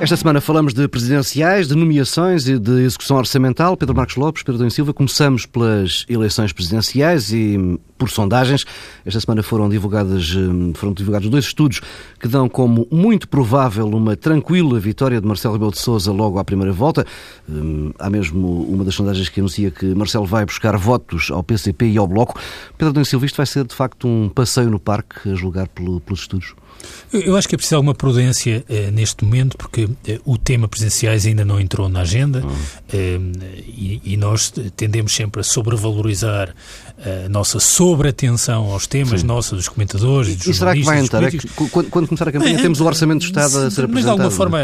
Esta semana falamos de presidenciais, de nomeações e de execução orçamental. Pedro Marcos Lopes, Pedro Domingos Silva, começamos pelas eleições presidenciais e por sondagens. Esta semana foram divulgadas, hum, foram divulgados dois estudos que dão como muito provável uma tranquila vitória de Marcelo Rebelo de Sousa logo à primeira volta. Hum, há mesmo uma das sondagens que anuncia que Marcelo vai buscar votos ao PCP e ao Bloco. Pedro Domingos Silva, isto vai ser de facto um passeio no parque a julgar pelo, pelos estudos? Eu acho que é preciso alguma prudência eh, neste momento, porque eh, o tema presenciais ainda não entrou na agenda uhum. eh, e, e, nós tendemos sempre a sobrevalorizar a nossa sobreatenção aos temas, Sim. nossa, dos comentadores, dos E será que vai entrar? É que, quando, quando, começar a campanha, temos o Orçamento do Estado a ser apresentado. Mas de alguma forma,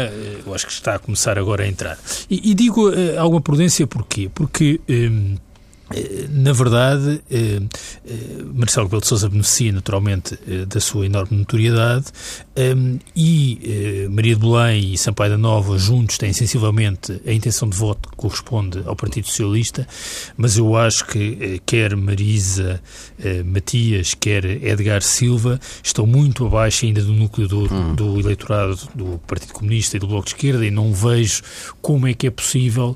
eu acho que está a começar agora a entrar. E, e digo alguma prudência porquê? Porque. Eh, na verdade, eh, eh, Marcelo Rebelo de Sousa beneficia naturalmente da sua enorme notoriedade e Maria de Belém e Sampaio da Nova juntos têm sensivelmente a intenção de voto que corresponde ao Partido Socialista, mas eu acho que quer Marisa Matias, quer Edgar Silva estão muito abaixo ainda do núcleo do, hum. do eleitorado do Partido Comunista e do Bloco de Esquerda e não vejo como é que é possível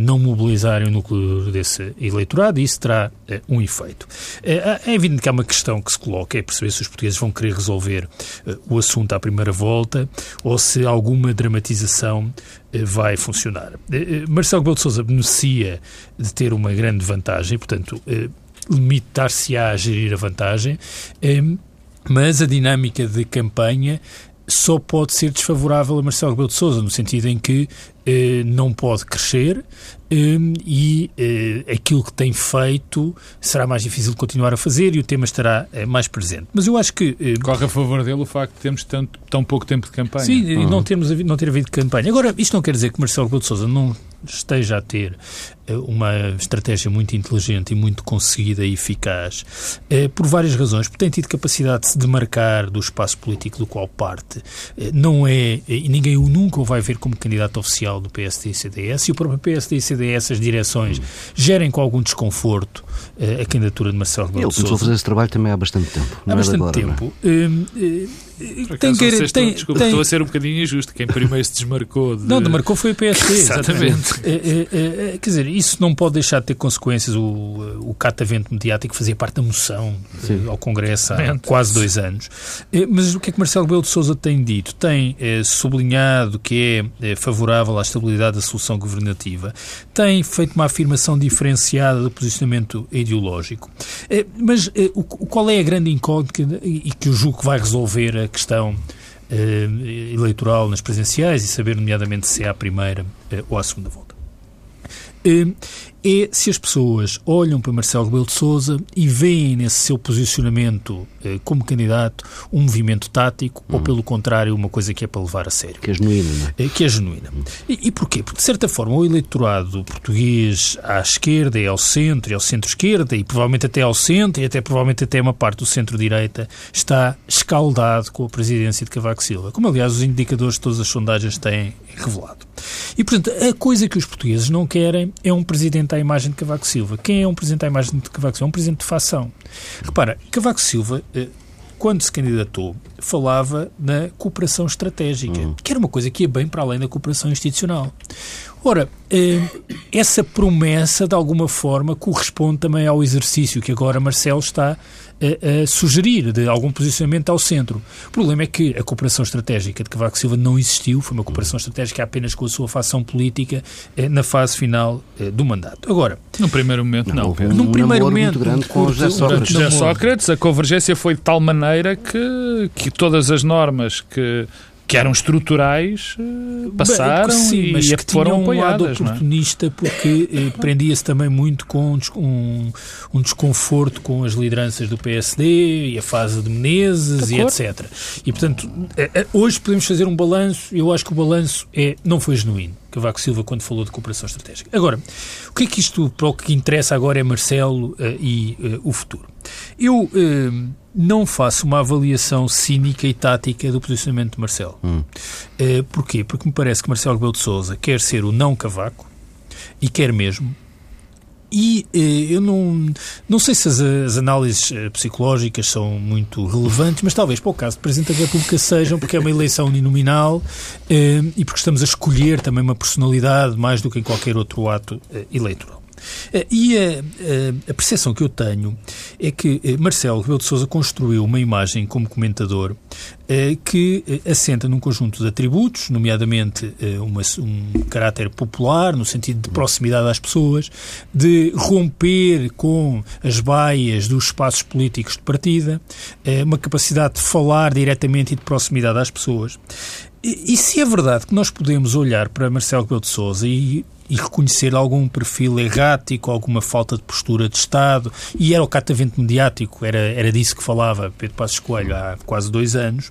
não mobilizarem o núcleo desse eleitorado e isso terá uh, um efeito. Uh, é evidente que há uma questão que se coloca, é perceber se os portugueses vão querer resolver uh, o assunto à primeira volta ou se alguma dramatização vai funcionar. Marcelo Rebelo de Sousa beneficia de ter uma grande vantagem, portanto, limitar-se-á a gerir a vantagem, mas a dinâmica de campanha só pode ser desfavorável a Marcelo Rebelo de Sousa, no sentido em que eh, não pode crescer eh, e eh, aquilo que tem feito será mais difícil de continuar a fazer e o tema estará eh, mais presente. Mas eu acho que... Eh, Corre a favor dele o facto de termos tanto, tão pouco tempo de campanha. Sim, uhum. não, termos, não ter havido campanha. Agora, isto não quer dizer que Marcelo Rebelo de Sousa não esteja a ter eh, uma estratégia muito inteligente e muito conseguida e eficaz, por várias razões, porque tem tido capacidade de se demarcar do espaço político do qual parte. Não é, e ninguém o nunca o vai ver como candidato oficial do PSD e CDS e o próprio PSD e CDS, as direções, gerem com algum desconforto uh, a candidatura de Marcelo Rebelo de Sousa. Ele começou a fazer esse trabalho também há bastante tempo. Há é bastante agora, tempo. É? Uh, uh, tem que, tem, desculpa, tem... estou a ser um bocadinho injusto. Quem primeiro se desmarcou. De... Não, demarcou foi o PSD. exatamente. exatamente. quer dizer, isso não pode deixar de ter consequências. O, o catavento mediático fazia parte da moção ao Congresso há quase dois anos. mas o que é que Marcelo Rebelo de Sousa tem dito? Tem sublinhado que é favorável à estabilidade da solução governativa, tem feito uma afirmação diferenciada do posicionamento ideológico. Mas eh, qual é a grande incógnita e que eu julgo que vai resolver a questão eh, eleitoral nas presenciais e saber, nomeadamente, se é a primeira ou a segunda volta? É se as pessoas olham para Marcelo Rebelo de Sousa e veem nesse seu posicionamento eh, como candidato um movimento tático hum. ou, pelo contrário, uma coisa que é para levar a sério. Que é genuína, é? Eh, que é genuína. E, e porquê? Porque, de certa forma, o eleitorado português à esquerda e ao centro e ao centro-esquerda e provavelmente até ao centro e até provavelmente até uma parte do centro-direita está escaldado com a presidência de Cavaco Silva, como, aliás, os indicadores de todas as sondagens têm revelado. E, portanto, a coisa que os portugueses não querem é um presidente à imagem de Cavaco Silva. Quem é um presidente à imagem de Cavaco Silva? É um presidente de facção. Repara, Cavaco Silva, eh, quando se candidatou, falava na cooperação estratégica, uhum. que era uma coisa que ia bem para além da cooperação institucional. Ora, eh, essa promessa, de alguma forma, corresponde também ao exercício que agora Marcelo está a, a, sugerir de algum posicionamento ao centro. O problema é que a cooperação estratégica de Cavaco Silva não existiu, foi uma cooperação estratégica apenas com a sua facção política eh, na fase final eh, do mandato. Agora, no primeiro momento não. não. Num primeiro momento, muito grande com José Sócrates. José Sócrates, a convergência foi de tal maneira que, que todas as normas que que eram estruturais eh, passaram Bem, sim, e, mas e que foram um lado é? oportunista é? porque eh, prendia-se também muito com um, um, desconforto com as lideranças do PSD e a fase de Menezes de e etc. E, portanto, eh, hoje podemos fazer um balanço, eu acho que o balanço é, não foi genuíno. Cavaco Silva quando falou de cooperação estratégica. Agora, o que é que isto, para o que interessa agora é Marcelo uh, e uh, o futuro? Eu uh, não faço uma avaliação cínica e tática do posicionamento de Marcelo. Hum. porquê? Porque me parece que Marcelo Rebelo de Sousa quer ser o não Cavaco e quer mesmo e eu não, não sei se as, as, análises psicológicas são muito relevantes, mas talvez para o caso do Presidente da República sejam, porque é uma eleição uninominal e porque estamos a escolher também uma personalidade mais do que em qualquer outro ato eleitoral. Eh, e a, a, percepção que eu tenho é que eh, Marcelo Rebelo de Sousa construiu uma imagem como comentador eh, que assenta num conjunto de atributos, nomeadamente uma, um caráter popular, no sentido de proximidade às pessoas, de romper com as baias dos espaços políticos de partida, uma capacidade de falar diretamente e de proximidade às pessoas. E, e se é verdade que nós podemos olhar para Marcelo Rebelo de Sousa e e reconhecer algum perfil errático, alguma falta de postura de Estado, e era o catavento mediático, era, era disso que falava Pedro Passos Coelho há quase dois anos,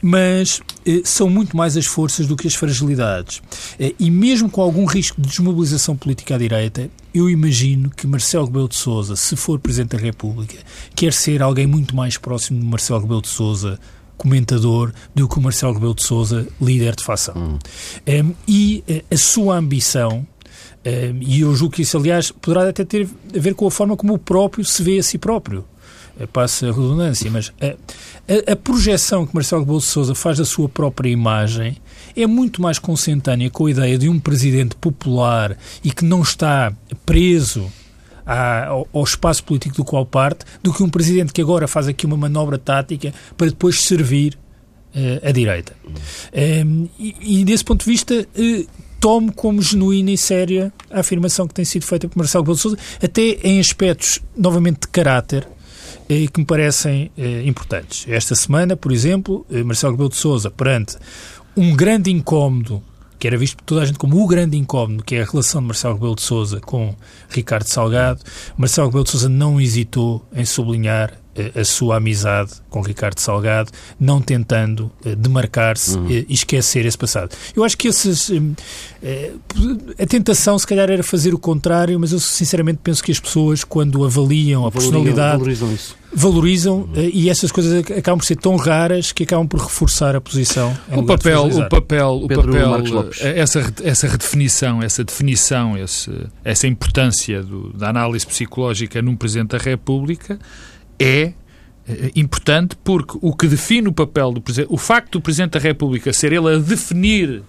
mas eh, são muito mais as forças do que as fragilidades. Eh, e mesmo com algum risco de desmobilização política à direita, eu imagino que Marcelo Rebelo de Sousa, se for Presidente da República, quer ser alguém muito mais próximo de Marcelo Rebelo de Sousa comentador do que o Marcelo Rebelo de Sousa, líder de facção. Hum. Um, e uh, a sua ambição, um, e eu julgo que isso, aliás, poderá até ter a ver com a forma como o próprio se vê a si próprio. Uh, passa a redundância, mas a, a, projeção que Marcelo Rebelo de Sousa faz da sua própria imagem é muito mais consentânea com a ideia de um presidente popular e que não está preso à, ao, ao, espaço político do qual parte do que um presidente que agora faz aqui uma manobra tática para depois servir uh, a direita. Um, ehm, e, e, desse ponto de vista, uh, tomo como genuína e séria a afirmação que tem sido feita por Marcelo Rebelo Sousa, até em aspectos, novamente, de caráter, eh, que me parecem importantes. Esta semana, por exemplo, Marcelo Rebelo de Sousa, perante um grande incómodo que era visto por toda a gente como o grande incómodo, que é a relação de Marcelo Rebelo de Sousa com Ricardo Salgado. Marcelo Rebelo de Sousa não hesitou em sublinhar a sua amizade com Ricardo Salgado, não tentando uh, demarcar-se uhum. e esquecer esse passado. Eu acho que esses, a tentação, se calhar, era fazer o contrário, mas eu sinceramente penso que as pessoas, quando avaliam a personalidade, valorizam isso. Valorizam uhum. e essas coisas acabam por ser tão raras que acabam por reforçar a posição. O papel, o papel, o papel, essa, essa redefinição, essa definição, esse, essa importância do, da análise psicológica num Presidente da República é eh, importante porque o que define o papel do Presidente, o facto do Presidente da República ser ele a definir,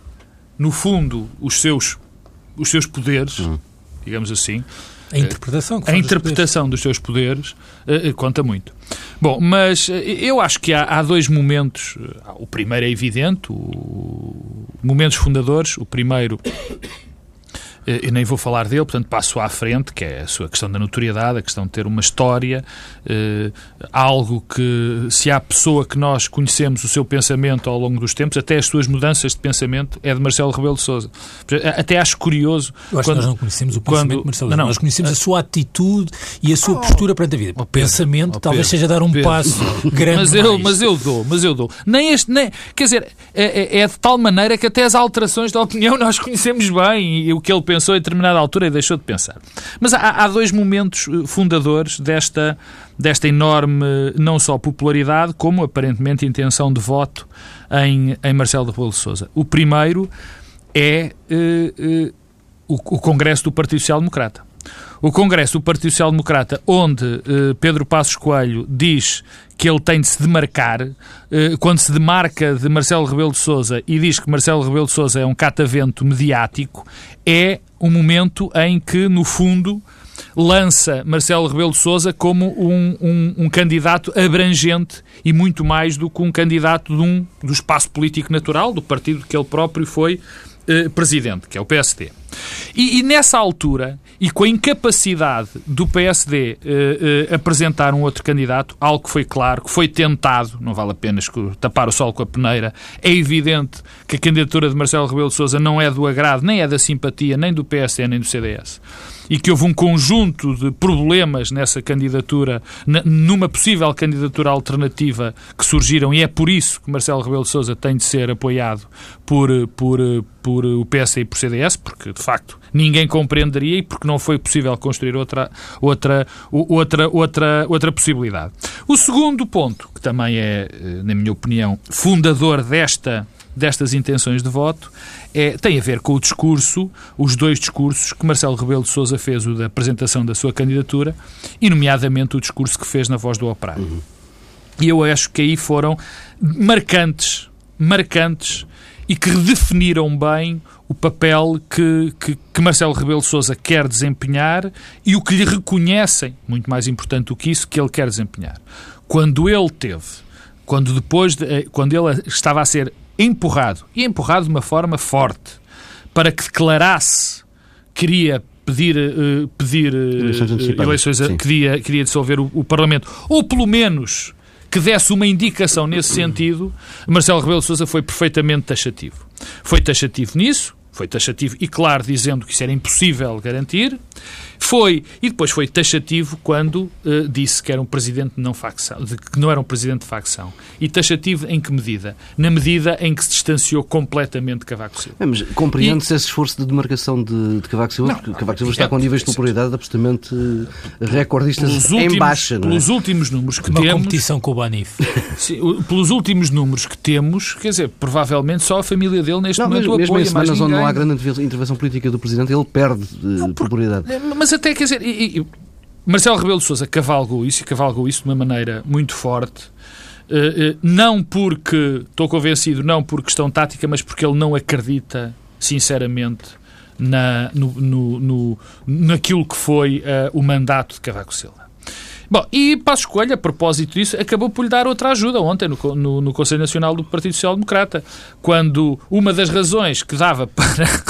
no fundo, os seus, os seus poderes, uhum. digamos assim, a interpretação, a interpretação dos, dos seus poderes uh, conta muito. Bom, mas uh, eu acho que há, há dois momentos. Uh, o primeiro é evidente, o, momentos fundadores. O primeiro eh, eu nem vou falar dele, portanto passo à frente, que é a sua questão da notoriedade, a questão de ter uma história, eh, algo que, se há pessoa que nós conhecemos o seu pensamento ao longo dos tempos, até as suas mudanças de pensamento, é de Marcelo Rebelo de Sousa. Até acho curioso... Eu acho quando, que nós não conhecemos o pensamento quando, de Marcelo não, não, nós conhecemos a sua atitude e a sua oh, postura perante a vida. O pensamento oh, talvez seja dar um Pedro. passo grande mas eu, mas eu dou, mas eu dou. Nem este, nem, quer dizer, é, é, é de tal maneira que até as alterações da opinião nós conhecemos bem e o que ele pensou em determinada altura e deixou de pensar. Mas há, há dois momentos eh, fundadores desta, desta enorme, não só popularidade, como aparentemente intenção de voto em, em Marcelo de Sousa. O primeiro é uh, uh, o, o Congresso do Partido Social Democrata. O Congresso do Partido Social Democrata, onde uh, Pedro Passos Coelho diz que ele tem de se demarcar, uh, quando se demarca de Marcelo Rebelo de Sousa e diz que Marcelo Rebelo de Sousa é um catavento mediático, é um momento em que, no fundo, lança Marcelo Rebelo de Sousa como um, um, um, candidato abrangente e muito mais do que um candidato de um, do espaço político natural, do partido que ele próprio foi eh, presidente, que é o PSD. E, e, nessa altura, e com a incapacidade do PSD eh, eh, apresentar um outro candidato, algo que foi claro, que foi tentado, não vale a pena tapar o sol com a peneira, é evidente que a candidatura de Marcelo Rebelo de Sousa não é do agrado, nem é da simpatia, nem do PSD, nem do CDS e que houve um conjunto de problemas nessa candidatura, numa possível candidatura alternativa que surgiram, e é por isso que Marcelo Rebelo de Sousa tem de ser apoiado por, por, por o PS e por CDS, porque de facto ninguém compreenderia e porque não foi possível construir outra, outra, outra, outra, outra possibilidade. O segundo ponto, que também é, eh, na minha opinião, fundador desta destas intenções de voto é, tem a ver com o discurso, os dois discursos que Marcelo Rebelo de Sousa fez, o da apresentação da sua candidatura, e nomeadamente o discurso que fez na Voz do Operário. Uhum. E eu acho que aí foram marcantes, marcantes e que redefiniram bem o papel que, que, que Marcelo Rebelo de Sousa quer desempenhar e o que lhe reconhecem, muito mais importante do que isso, que ele quer desempenhar. Quando ele teve, quando depois, de, eh, quando ele estava a ser empurrado, e empurrado de uma forma forte, para que declarasse queria pedir, uh, pedir uh, eleições, eleições queria, queria dissolver o, o Parlamento, ou pelo menos que desse uma indicação nesse sentido, Marcelo Rebelo de Sousa foi perfeitamente taxativo. Foi taxativo nisso, foi taxativo e claro dizendo que isso era impossível garantir. Foi, e depois foi taxativo quando uh, disse que era um presidente não facção, de, que não era um presidente de facção. E taxativo em que medida? Na medida em que se distanciou completamente de Cavaco Silva. É, mas compreende-se esse esforço de demarcação de, de Cavaco Silva, não, porque Cavaco Silva está com níveis de popularidade absolutamente eh, recordistas pelos em últimos, baixa. Não é? Pelos últimos números que Uma temos... competição com o Banif. Sim, pelos últimos números que temos, quer dizer, provavelmente só a família dele neste não, momento mesmo, o apoia. Mesmo em semanas onde não há grande intervenção política do Presidente, ele perde eh, não, por, popularidade. Mas até, quer dizer, e, e, Marcelo Rebelo de Sousa cavalgou isso e cavalgou isso de uma maneira muito forte. Uh, uh, não porque, estou convencido, não por questão tática, mas porque ele não acredita, sinceramente, na, no, no, no naquilo que foi uh, o mandato de Cavaco Silva. Bom, e Passos Coelho, a propósito disso, acabou por lhe dar outra ajuda ontem no, no, no Conselho Nacional do Partido Social Democrata, quando uma das razões que dava para,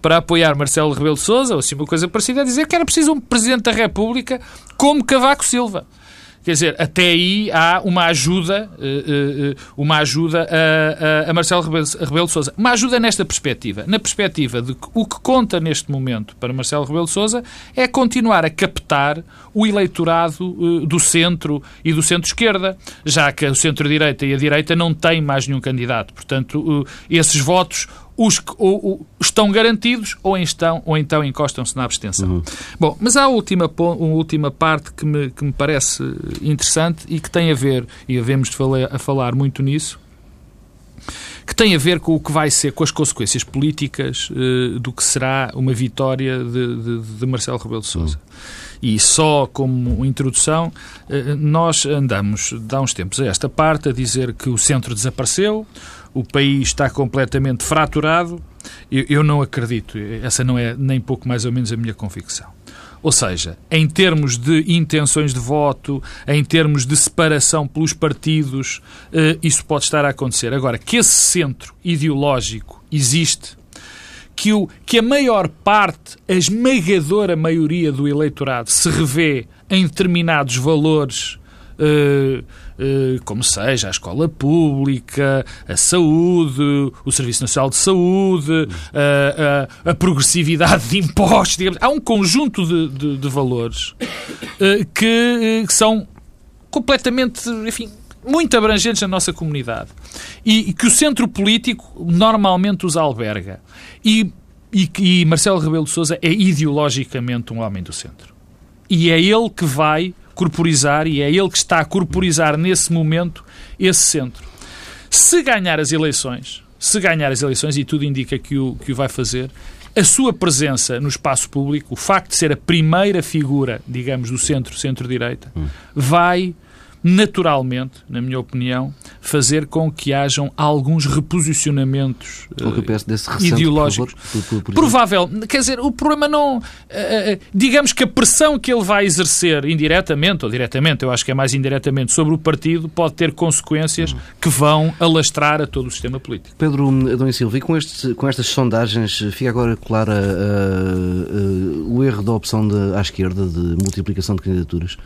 para apoiar Marcelo Rebelo de Sousa, ou assim uma coisa parecida, é dizer que era preciso um Presidente da República como Cavaco Silva. Quer dizer, até aí há uma ajuda, eh, eh, uma ajuda a, a Marcelo Rebelo de Sousa. Uma ajuda nesta perspectiva. Na perspectiva de que o que conta neste momento para Marcelo Rebelo de Sousa é continuar a captar o eleitorado eh, do centro e do centro-esquerda, já que o centro-direita e a direita não têm mais nenhum candidato. Portanto, esses votos os que ou, ou, estão garantidos ou, estão, ou então encostam-se na abstenção. Uhum. Bom, mas há a última, uma última parte que me, que me parece interessante e que tem a ver, e havemos de falar, a falar muito nisso, que tem a ver com o que vai ser, com as consequências políticas uh, do que será uma vitória de, de, de Marcelo Rebelo de Sousa. Uhum. E só como introdução, uh, nós andamos, de há uns tempos a esta parte, a dizer que o centro desapareceu, o país está completamente fraturado, eu, eu não acredito. Essa não é nem pouco mais ou menos a minha convicção. Ou seja, em termos de intenções de voto, em termos de separação pelos partidos, eh, isso pode estar a acontecer. Agora, que esse centro ideológico existe, que, o, que a maior parte, a esmagadora maioria do eleitorado se revê em determinados valores uh, como seja a escola pública, a saúde, o Serviço Nacional de Saúde, a, a, a progressividade de impostos. Digamos. Há um conjunto de, de, de valores eh, que, que são completamente, enfim, muito abrangentes na nossa comunidade e, e, que o centro político normalmente os alberga. E, e, e Marcelo Rebelo de Sousa é ideologicamente um homem do centro. E é ele que vai corporizar e é ele que está a corporizar nesse momento esse centro. Se ganhar as eleições, se ganhar as eleições, e tudo indica que o, que o vai fazer, a sua presença no espaço público, o facto de ser a primeira figura, digamos, do centro, centro-direita, hum. vai naturalmente, na minha opinião, fazer com que hajam alguns reposicionamentos uh, ideológicos. Por favor, por, por, Provável. Quer dizer, o problema não. Uh, digamos que a pressão que ele vai exercer indiretamente ou diretamente, eu acho que é mais indiretamente, sobre o partido, pode ter consequências que vão alastrar a todo o sistema político. Pedro Adão Silva, e com, este, com estas sondagens, fica agora clara uh, o erro da opção de, à esquerda de multiplicação de candidaturas?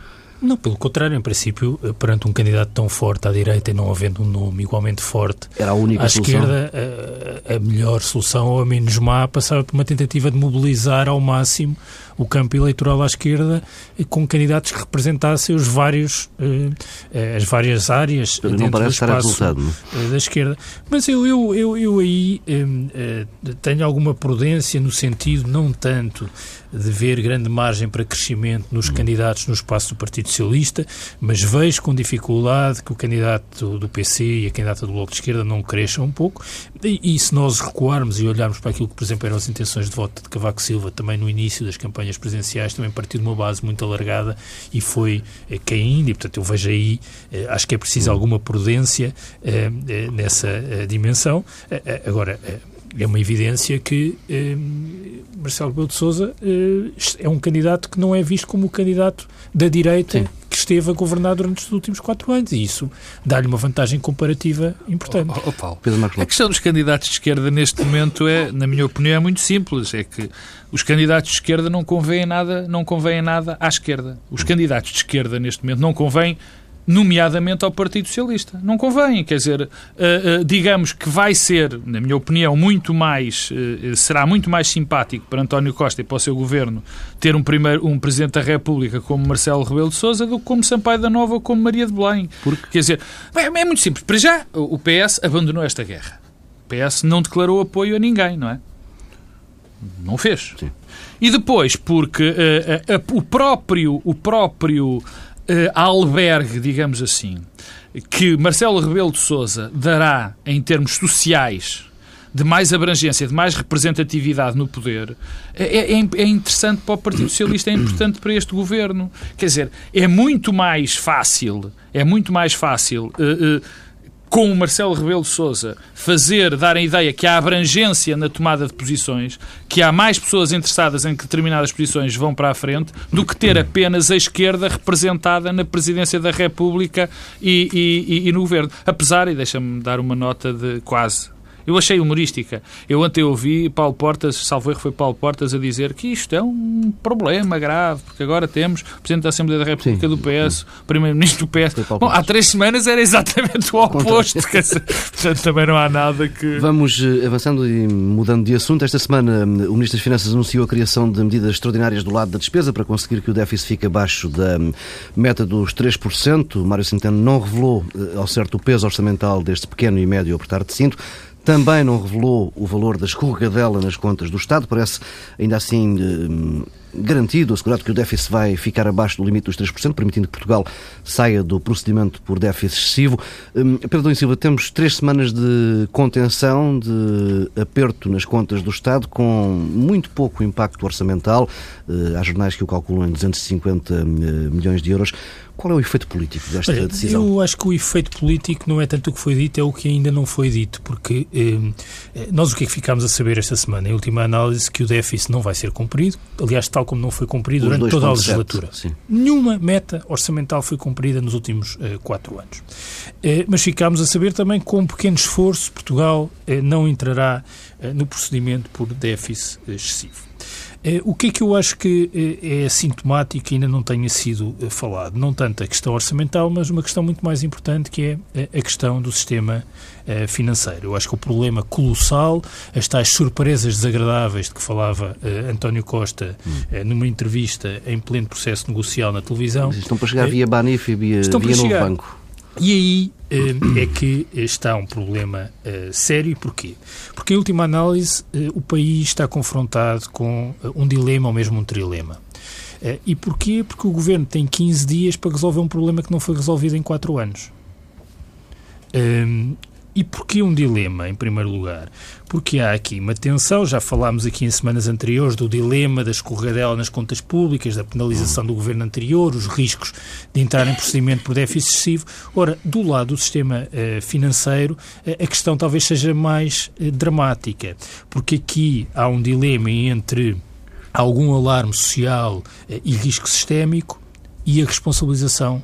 Não, pelo contrário, em princípio, eh, perante um candidato tão forte à direita e não havendo um nome igualmente forte Era a única à solução. esquerda, a, eh, a melhor solução, ou a menos má, passava por uma tentativa de mobilizar ao máximo o campo eleitoral à esquerda com candidatos que representassem os vários, eh, as várias áreas dentro do espaço da esquerda. Mas eu, eu, eu, eu aí tenho alguma prudência no sentido não tanto de ver grande margem para crescimento nos candidatos no espaço do Partido Socialista, mas vejo com dificuldade que o candidato do PC e a candidata do Bloco de Esquerda não cresçam um pouco. E, e, se nós recuarmos e olharmos para aquilo que, por exemplo, eram as intenções de voto de Cavaco Silva, também no início das campanhas presidenciais, também partiu de uma base muito alargada e foi eh, caindo, e portanto eu vejo aí, eh, acho que é preciso alguma prudência eh, nessa dimensão. Agora, é uma evidência que eh, Marcelo Rebelo de Sousa eh, é um candidato que não é visto como o candidato da direita Sim. que esteve a governar durante os últimos quatro anos e isso dá-lhe uma vantagem comparativa importante. Oh, oh, Paulo, a questão dos candidatos de esquerda neste momento é, na minha opinião, é muito simples. É que os candidatos de esquerda não convêm nada, não convêm nada à esquerda. Os candidatos de esquerda neste momento não convêm nomeadamente ao Partido Socialista. Não convém, quer dizer, uh, uh, digamos que vai ser, na minha opinião, muito mais, uh, será muito mais simpático para António Costa e para o seu governo ter um, primeiro, um Presidente da República como Marcelo Rebelo de Sousa do que como Sampaio da Nova ou como Maria de Belém. Porque, quer dizer, é, é muito simples. Para já, o PS abandonou esta guerra. O PS não declarou apoio a ninguém, não é? Não fez. Sim. E depois, porque o próprio, o próprio uh, albergue, digamos assim, que Marcelo Rebelo de Sousa dará em termos sociais de mais abrangência, de mais representatividade no poder, é, é, é, interessante para o Partido Socialista, é importante para este governo. Quer dizer, é muito mais fácil, é muito mais fácil uh, uh, com o Marcelo Rebelo de Sousa fazer, dar a ideia que há abrangência na tomada de posições, que há mais pessoas interessadas em que determinadas posições vão para a frente, do que ter apenas a esquerda representada na presidência da República e, e, e no governo. Apesar, e deixa-me dar uma nota de quase eu achei humorística. Eu ontem ouvi Paulo Portas, salvo erro foi Paulo Portas, a dizer que isto é um problema grave, porque agora temos o Presidente da Assembleia da República Sim. do PS, o Primeiro-Ministro do PS. Bom, há três semanas era exatamente o oposto. Portanto, também não há nada que. Vamos eh, avançando e mudando de assunto. Esta semana o Ministro das Finanças anunciou a criação de medidas extraordinárias do lado da despesa para conseguir que o déficit fique abaixo da meta dos 3%. Mário Centeno não revelou eh, ao certo o peso orçamental deste pequeno e médio apertar de cinto. Também não revelou o valor da escorregadela nas contas do Estado. Parece, ainda assim, eh, garantido, assegurado que o déficit vai ficar abaixo do limite dos 3%, permitindo que Portugal saia do procedimento por déficit excessivo. Hum, Pedro e Silva, temos três semanas de contenção, de aperto nas contas do Estado, com muito pouco impacto orçamental. Eh, há jornais que o calculam em 250 eh, milhões de euros. Qual é o efeito político desta Olha, decisão? Eu acho que o efeito político não é tanto o que foi dito, é o que ainda não foi dito, porque eh, eh, nós o que é que ficámos a saber esta semana? Em última análise, que o déficit não vai ser cumprido, aliás, tal como não foi cumprido durante toda a legislatura. Sim. Nenhuma meta orçamental foi cumprida nos últimos eh, quatro anos. Eh, mas ficámos a saber também que, com um pequeno esforço, Portugal eh, não entrará eh, no procedimento por déficit excessivo. Eh, o que é que eu acho que eh, é sintomático e ainda não tenha sido eh, falado? Não tanto a questão orçamental, mas uma questão muito mais importante que é a questão do sistema financeiro. Eu acho que o problema colossal, as tais surpresas desagradáveis de que falava António Costa hum. numa entrevista em pleno processo negocial na televisão. Mas estão para chegar via Banif e via, via Novo Banco. E aí é que está um problema uh, sério. Porquê? Porque, em última análise, uh, o país está confrontado com um dilema ou mesmo um trilema. E porquê? Porque o governo tem 15 dias para resolver um problema que não foi resolvido em 4 anos. E porquê um dilema, em primeiro lugar? Porque há aqui uma tensão, já falámos aqui em semanas anteriores do dilema da escorregadela nas contas públicas, da penalização do governo anterior, os riscos de entrar em procedimento por déficit excessivo. Ora, do lado do sistema uh, financeiro, uh, a questão talvez seja mais uh, dramática, porque aqui há um dilema entre algum alarme social e risco sistémico e a responsabilização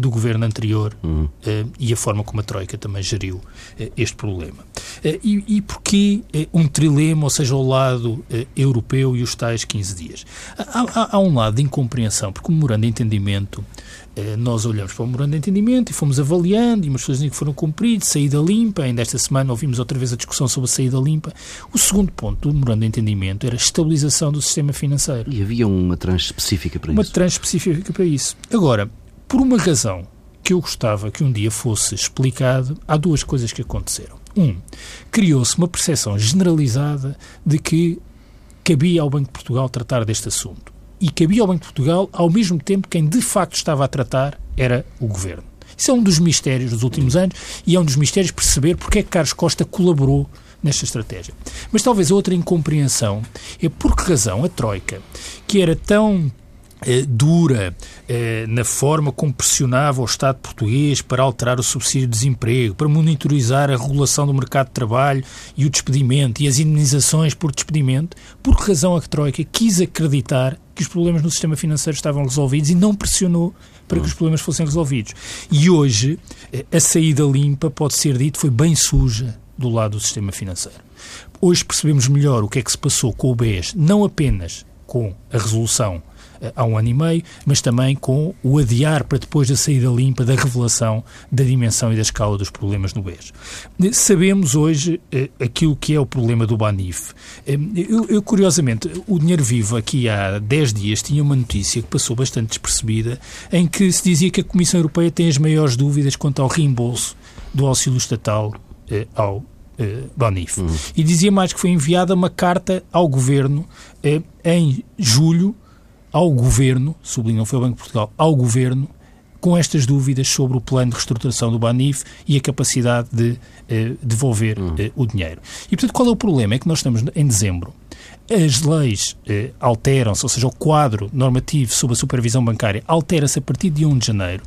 do governo anterior uhum. uh, e a forma como a Troika também geriu uh, este problema. Uh, e, e porquê um trilema, ou seja, ao lado europeu e os tais 15 dias? Há, há, há, um lado de incompreensão, porque o memorando de entendimento, nós olhamos para o memorando de entendimento e fomos avaliando, e umas dizem que foram cumpridos, saída limpa, ainda esta semana ouvimos outra vez a discussão sobre a saída limpa. O segundo ponto do memorando de entendimento era a estabilização do sistema financeiro. E havia uma tranche específica para uma isso? Uma tranche específica para isso. Agora, por uma razão que eu gostava que um dia fosse explicado, há duas coisas que aconteceram. Um, criou-se uma percepção generalizada de que cabia ao Banco de Portugal tratar deste assunto. E cabia ao Banco de Portugal, ao mesmo tempo, quem de facto estava a tratar era o Governo. Isso é um dos mistérios dos últimos anos e é um dos mistérios perceber porque é que Carlos Costa colaborou nesta estratégia. Mas talvez a outra incompreensão é por que razão a Troika, que era tão dura eh, na forma como pressionava o Estado português para alterar o subsídio de desemprego, para monitorizar a regulação do mercado de trabalho e o despedimento e as indenizações por despedimento, por que razão a Troika quis acreditar que os problemas no sistema financeiro estavam resolvidos e não pressionou para que os problemas fossem resolvidos. E hoje, eh, a saída limpa, pode ser dito, foi bem suja do lado do sistema financeiro. Hoje percebemos melhor o que é que se passou com o BES, não apenas com a resolução eh, há um ano e meio, mas também com o adiar para depois da saída limpa da revelação da dimensão e da escala dos problemas no BES. Sabemos hoje eh, aquilo que é o problema do Banif. Eh, eu, eu, curiosamente, o Dinheiro Vivo aqui há 10 dias tinha uma notícia que passou bastante despercebida, em que se dizia que a Comissão Europeia tem as maiores dúvidas quanto ao reembolso do auxílio estatal ao Banif. Uhum. E dizia mais que foi enviada uma carta ao Governo em julho ao Governo, sublinho, não foi ao Banco de Portugal, ao Governo, com estas dúvidas sobre o plano de reestruturação do Banif e a capacidade de eh, devolver hum. eh, o dinheiro. E, portanto, qual é o problema? É que nós estamos em dezembro. As leis eh, alteram-se, ou seja, o quadro normativo sobre a supervisão bancária altera-se a partir de 1 de janeiro.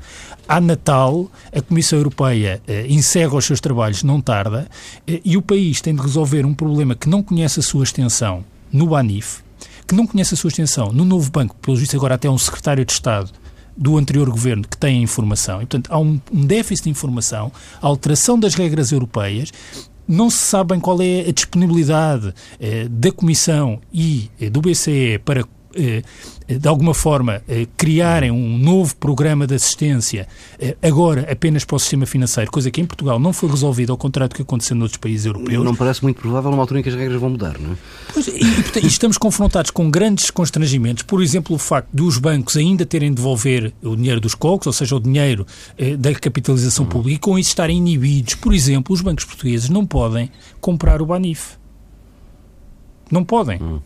À Natal, a Comissão Europeia encerra os seus trabalhos, não tarda, e o país tem de resolver um problema que não conhece a sua extensão no Banif, que não conhece a sua extensão no novo banco, pelo visto agora até um secretário de Estado do anterior governo que tem a informação. E, portanto, há um, um déficit de informação, alteração das regras europeias não se sabe qual é a disponibilidade eh, da Comissão e eh, do BCE para de alguma forma, eh, criarem um novo programa de assistência eh, agora apenas para o sistema financeiro, coisa que em Portugal não foi resolvida, ao contrário do que aconteceu noutros países europeus. Não parece muito provável numa altura em que as regras vão mudar, não é? Pois, e, portanto, estamos confrontados com grandes constrangimentos, por exemplo, o facto dos bancos ainda terem de devolver o dinheiro dos COCs, ou seja, o dinheiro da capitalização pública, e com isso estarem inibidos. Por exemplo, os bancos portugueses não podem comprar o Banif. Não podem. Hum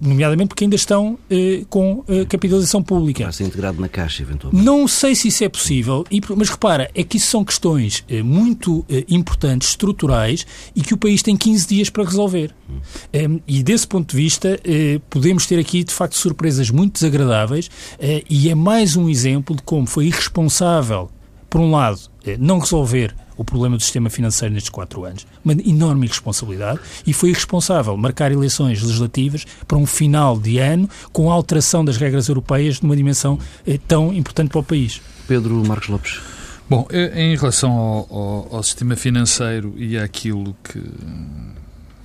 nomeadamente porque ainda estão eh, com eh, capitalização pública. Vai ser integrado na Caixa, eventualmente. Não sei se isso é possível, mas repara, é que isso são questões eh, muito eh, importantes, estruturais, e que o país tem 15 dias para resolver. Hum. e desse ponto de vista, eh, podemos ter aqui, de facto, surpresas muito desagradáveis, eh, e é mais um exemplo de como foi irresponsável, por um lado, não resolver o problema do sistema financeiro nestes quatro anos. Uma enorme responsabilidade e foi irresponsável marcar eleições legislativas para um final de ano com a alteração das regras europeias numa dimensão eh, tão importante para o país. Pedro Marcos Lopes. Bom, em relação ao, ao, ao sistema financeiro e àquilo que,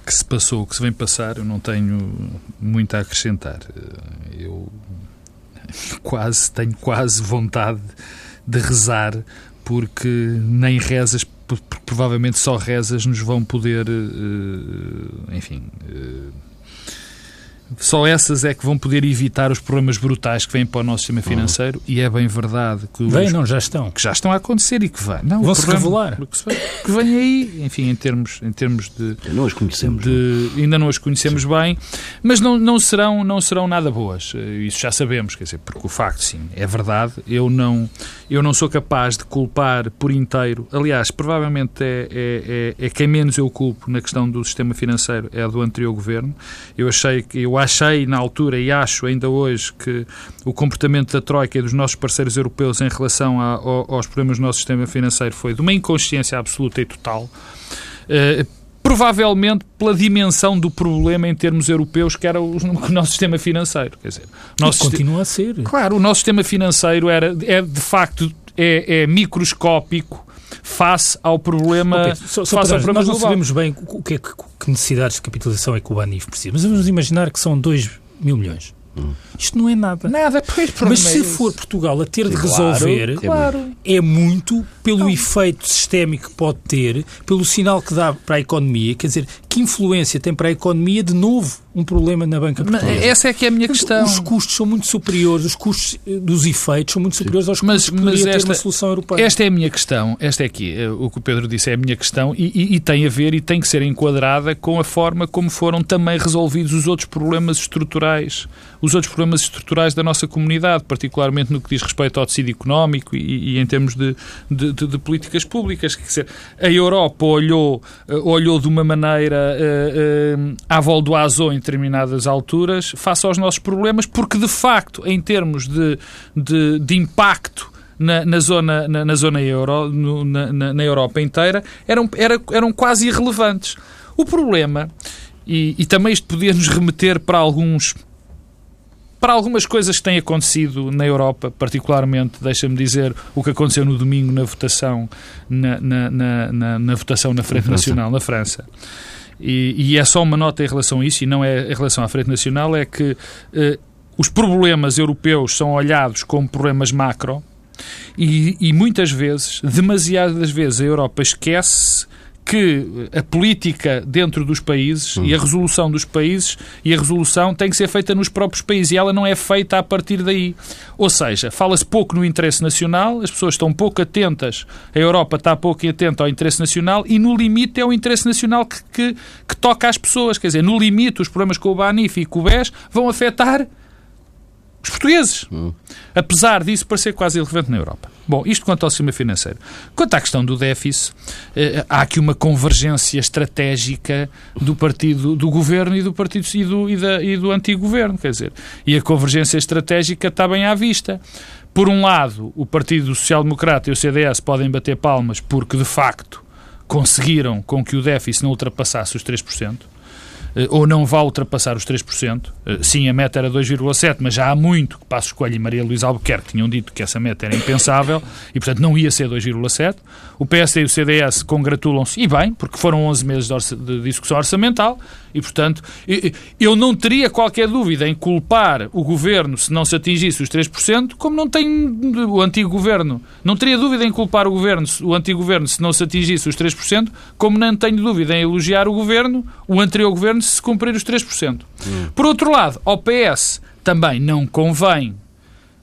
que se passou, que se vem passar, eu não tenho muito a acrescentar. Eh, eu quase tenho quase vontade de rezar porque nem rezas, porque provavelmente só rezas nos vão poder, eh, enfim, eh, só essas é que vão poder evitar os problemas brutais que vêm para o nosso sistema financeiro uhum. e é bem verdade que, vem, não, já estão. que já estão a acontecer e que vêm. Não, vão se revelar. Que, que vem aí, enfim, em termos, em termos de... Não as conhecemos. De, ainda não as conhecemos sim. bem, mas não, não, serão, não serão nada boas. Isso já sabemos, quer dizer, porque o facto, sim, é verdade, eu não, eu não sou capaz de culpar por inteiro, aliás, provavelmente é, é, é, é quem menos eu culpo na questão do sistema financeiro é do anterior governo. Eu achei que, eu achei na altura e acho ainda hoje que o comportamento da Troika e dos nossos parceiros europeus em relação a, aos problemas do nosso sistema financeiro foi de uma inconsciência absoluta e total. Uh, provavelmente pela dimensão do problema em termos europeus que era o, o nosso sistema financeiro. Quer dizer, nosso continua a ser. Claro, o nosso sistema financeiro era, é de facto é, é microscópico face ao problema. Okay, só, só face ao problema nós não sabemos bem o que, é que, que necessidades de capitalização é que o Banif precisa, mas vamos imaginar que são 2 mil milhões. Isto não é nada. Nada, pois, Mas se é for Portugal a ter de Claro, resolver, claro. é muito pelo efeito sistémico que pode ter, pelo sinal que dá para a economia, quer dizer, que influência tem para a economia, de novo, um problema na banca Mas portuguesa. essa é que é a minha questão. Os custos são muito superiores, os custos eh, dos efeitos são muito superiores aos Mas- custos que mas poderia ter esta- uma solução europeia. Esta é a minha questão, esta é aqui, eh, o que o Pedro disse é a minha questão e, e- e tem a ver e tem que ser enquadrada com a forma como foram também resolvidos os outros problemas estruturais, os outros problemas estruturais da nossa comunidade, particularmente no que diz respeito ao tecido económico e, e em termos de, de- de- de políticas públicas. Quer dizer, a Europa olhou, eh, olhou de uma maneira eh, eh, à azo em determinadas alturas face aos nossos problemas, porque de facto, em termos de, de, de impacto na, na zona, na, na zona euro, no- na- na Europa inteira, eram, era- eram quase irrelevantes. O problema, e, e também isto podia nos remeter para alguns para algumas coisas que têm acontecido na Europa, particularmente, deixa-me dizer, o que aconteceu no domingo na votação na, na, na, na- votação na Frente França. Nacional, na França. E, e é só uma nota em relação a isso, e não é em relação à Frente Nacional, é que eh, os problemas europeus são olhados como problemas macro, e, e muitas vezes, demasiadas vezes, a Europa esquece que a política dentro dos países e a resolução dos países e a resolução tem que ser feita nos próprios países e ela não é feita a partir daí. Ou seja, fala-se pouco no interesse nacional, as pessoas estão pouco atentas, a Europa está pouco atenta ao interesse nacional e no limite é o interesse nacional que, que, que toca às pessoas. Quer dizer, no limite os problemas com o BANIF e com o BES vão afetar os portugueses. Apesar disso parecer quase irrelevante na Europa. Bom, isto quanto ao sistema financeiro. Quanto à questão do déficit, eh, há aqui uma convergência estratégica do partido, do governo e do partido e do, e da- e do antigo governo, quer dizer, e a convergência estratégica está bem à vista. Por um lado, o Partido Social Democrata e o CDS podem bater palmas porque, de facto, conseguiram com que o déficit não ultrapassasse os 3%. eh, ou não vá ultrapassar os 3%. Eh, Sim, a meta era 2,7%, mas já há muito que Passos Coelho e Maria Luísa Albuquerque tinham dito que essa meta era impensável e, portanto, não ia ser 2,7%. O PSD e o CDS congratulam-se, e bem, porque foram 11 meses de, de discussão orçamental e, portanto, eu não teria qualquer dúvida em culpar o governo se não se atingisse os 3%, como não tenho o antigo governo. Não teria dúvida em culpar o governo, o antigo governo, se não se atingisse os 3%, como não tenho dúvida em elogiar o governo, o anterior governo, se se cumprir os 3%. Por outro lado, ao PS também não convém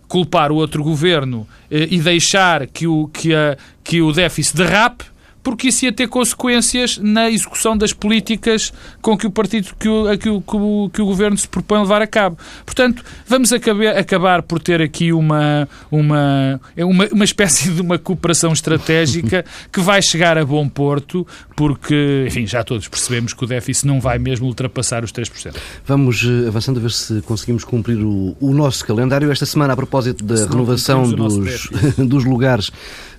culpar o outro governo eh, e deixar que o, que, a, que o déficit derrape, porque isso ia ter consequências na execução das políticas com que o partido que o, que o, que o, que o governo se propõe a levar a cabo. Portanto, vamos acabar, acabar por ter aqui uma, uma, é uma, uma espécie de uma cooperação estratégica que vai chegar a bom porto, porque, enfim, já todos percebemos que o déficit não vai mesmo ultrapassar os 3%. Vamos eh, avançando a ver se conseguimos cumprir o, o nosso calendário. Esta semana, a propósito da renovação dos, dos lugares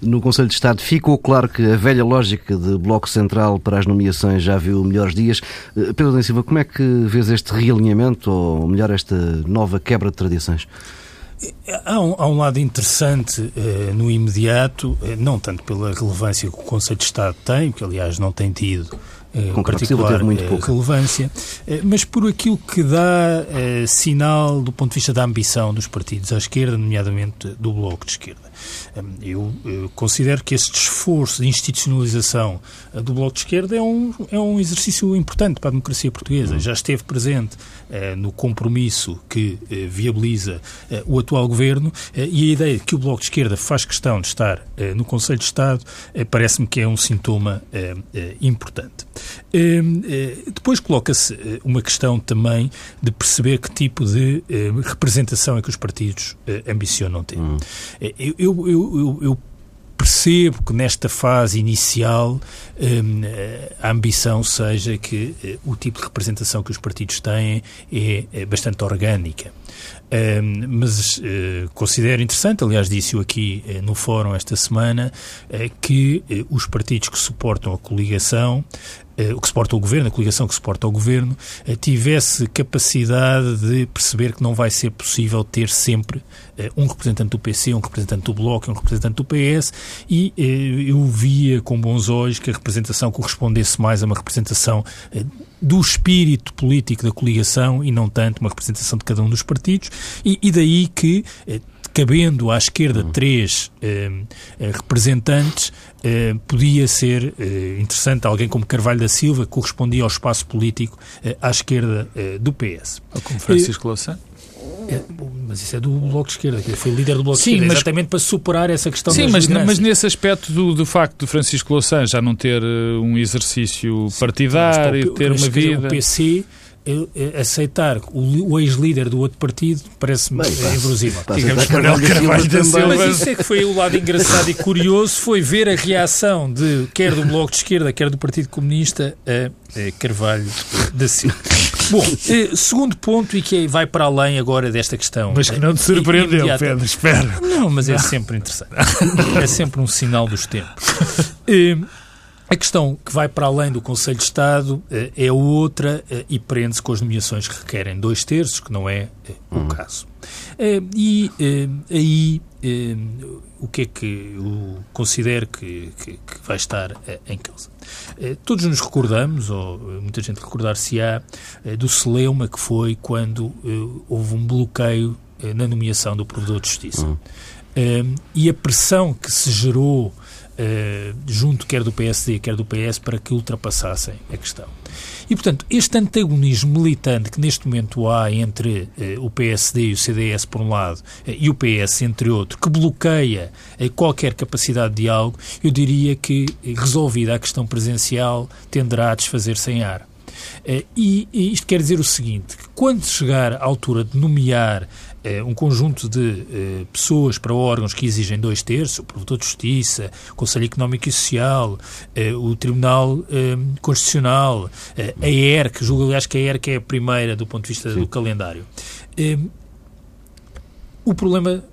no Conselho de Estado, ficou claro que a velha lógica de Bloco Central para as nomeações já viu melhores dias. Eh, Pedro da Silva, como é que vês este realinhamento, ou melhor, esta nova quebra de tradições? Há um, há um lado interessante eh, no imediato, eh, não tanto pela relevância que o Conselho de Estado tem, que aliás não tem tido eh, Concordo, particular teve muito eh, pouco. relevância, eh, mas por aquilo que dá eh, sinal do ponto de vista da ambição dos partidos à esquerda, nomeadamente do Bloco de Esquerda. Eu, eh, considero que este esforço de institucionalização do Bloco de Esquerda é um, é um exercício importante para a democracia portuguesa. Já esteve presente eh, no compromisso que eh, viabiliza o atual governo e a ideia de que o Bloco de Esquerda faz questão de estar no Conselho de Estado parece-me que é um sintoma importante. Eh, eh, depois coloca-se eh, uma questão também de perceber que tipo de eh, representação é que os partidos ambicionam ter. Eh, Eu, eu, eu, eu- percebo que nesta fase inicial hum, eh, a ambição seja que o tipo de representação que os partidos têm é, é bastante orgânica. Hum, mas eh, considero interessante, aliás, disse-o aqui eh, no fórum esta semana, que os partidos que suportam a coligação o que suporta o governo, a coligação que suporta o governo, tivesse capacidade de perceber que não vai ser possível ter sempre um representante do PC, um representante do Bloco e um representante do PS, e eu via com bons olhos que a representação correspondesse mais a uma representação do espírito político da coligação e não tanto uma representação de cada um dos partidos, e, e daí que cabendo à esquerda três eh, eh, representantes, eh, podia ser eh, interessante alguém como Carvalho da Silva, que correspondia ao espaço político eh, à esquerda eh, do PS. Ou como Francisco Louçã? É, mas isso é do Bloco de Esquerda, que foi líder do Bloco Sim, de Esquerda, mas, exatamente para superar essa questão Sim, mas, mas nesse aspecto do, do facto de Francisco Louçã já não ter um exercício partidário, Sim, ter uma vida... O PC aceitar o, o ex-líder do outro partido parece-me inverosível. Digamos Manuel Carvalho da Silva. Mas isso é que foi o lado engraçado e curioso, foi ver a reação de quer do Bloco de Esquerda, quer do Partido Comunista a, a Carvalho da Silva. Bom, eh, segundo ponto, e que vai para além agora desta questão. Mas que não te surpreendeu, Pedro, espera. Não, mas é sempre interessante. É sempre um sinal dos tempos. A questão que vai para além do Conselho de Estado eh, é outra eh, e prende-se com as nomeações que requerem dois terços, que não é eh, o hum. caso. E aí o que é que eu considero que, que, que vai estar em causa? Todos nos recordamos, ou muita gente recordar-se-á, do celeuma que foi quando houve um bloqueio na nomeação do Provedor de Justiça. Hum. E a pressão que se gerou eh, junto quer do PSD, quer do PS, para que ultrapassassem a questão. E, portanto, este antagonismo militante que neste momento há entre eh, o PSD e o CDS, por um lado, eh, e o PS, entre outro, que bloqueia qualquer capacidade de diálogo, eu diria que, resolvida a questão presencial, tenderá a desfazer-se em ar. Eh, e, isto quer dizer o seguinte, que quando chegar à altura de nomear é, um conjunto de é, pessoas para órgãos que exigem dois terços, o Provedor de Justiça, o Conselho Económico e Social, o Tribunal Constitucional, a ERC, julgo aliás que a ERC é a primeira do ponto de vista Sim. do calendário. o problema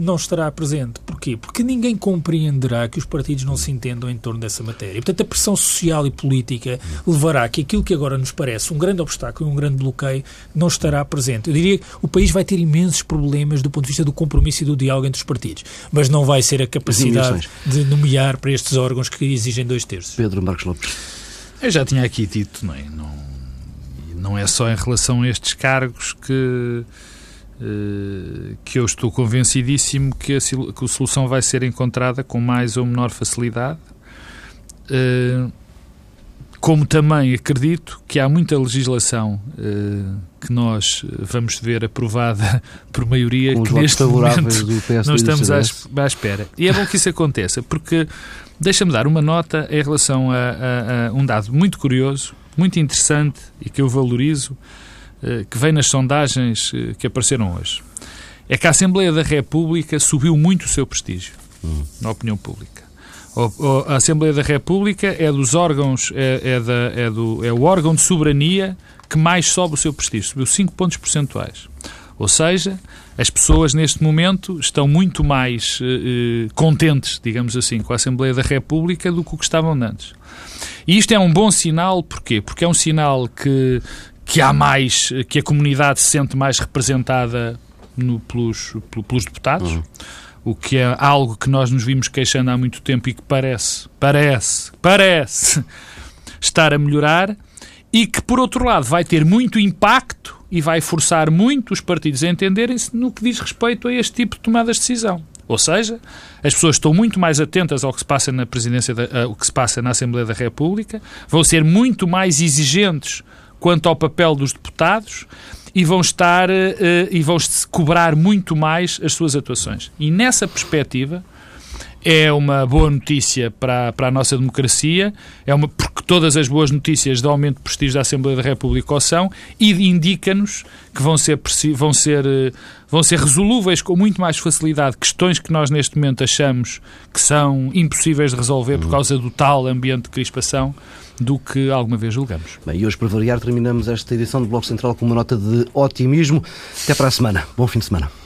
não estará presente. Porquê? Porque ninguém compreenderá que os partidos não se entendam em torno dessa matéria. E, portanto, a pressão social e política levará que aquilo que agora nos parece um grande obstáculo e um grande bloqueio não estará presente. Eu diria que o país vai ter imensos problemas do ponto de vista do compromisso e do diálogo entre os partidos, mas não vai ser a capacidade de nomear para estes órgãos que exigem dois terços. Pedro Marcos Lopes. Eu já tinha aqui dito, não é? Não, não é só em relação a estes cargos que que eu estou convencidíssimo que a, que a, solução vai ser encontrada com mais ou menor facilidade. Eh, como também acredito que há muita legislação eh, que nós vamos ver aprovada por maioria com que neste momento não estamos à, à, espera. E é bom que isso aconteça, porque deixa-me dar uma nota em relação a, a, a um dado muito curioso, muito interessante e que eu valorizo, que vem nas sondagens eh, que apareceram hoje. É que a Assembleia da República subiu muito o seu prestígio uhum. na opinião pública. A Assembleia da República é dos órgãos, é, é, da, é, do, é o órgão de soberania que mais sobe o seu prestígio, subiu 5 pontos percentuais. Ou seja, as pessoas neste momento estão muito mais eh, contentes, digamos assim, com a Assembleia da República do que o que estavam antes. E isto é um bom sinal, porquê? Porque é um sinal que que há mais, que a comunidade se sente mais representada no, pelos, pelos deputados. Uhum. O que é algo que nós nos vimos queixando há muito tempo e que parece, parece, parece estar a melhorar e que, por outro lado, vai ter muito impacto e vai forçar muito os partidos a entenderem-se no que diz respeito a este tipo de tomadas de decisão. Ou seja, as pessoas estão muito mais atentas ao que se passa na presidência, da, ao que se passa na Assembleia da República, vão ser muito mais exigentes quanto ao papel dos deputados e vão estar uh, e vão cobrar muito mais as suas atuações. E nessa perspectiva é uma boa notícia para, para a nossa democracia, é uma, porque todas as boas notícias de aumento de prestígio da Assembleia da República o são e indica-nos que vão ser, vão, ser, eh, vão ser resolúveis com muito mais facilidade questões que nós neste momento achamos que são impossíveis de resolver por uhum. causa do tal ambiente de crispação do que alguma vez julgamos. Bem, e hoje, para variar, terminamos esta edição do Bloco Central com uma nota de otimismo. Até para a semana. Bom fim de semana.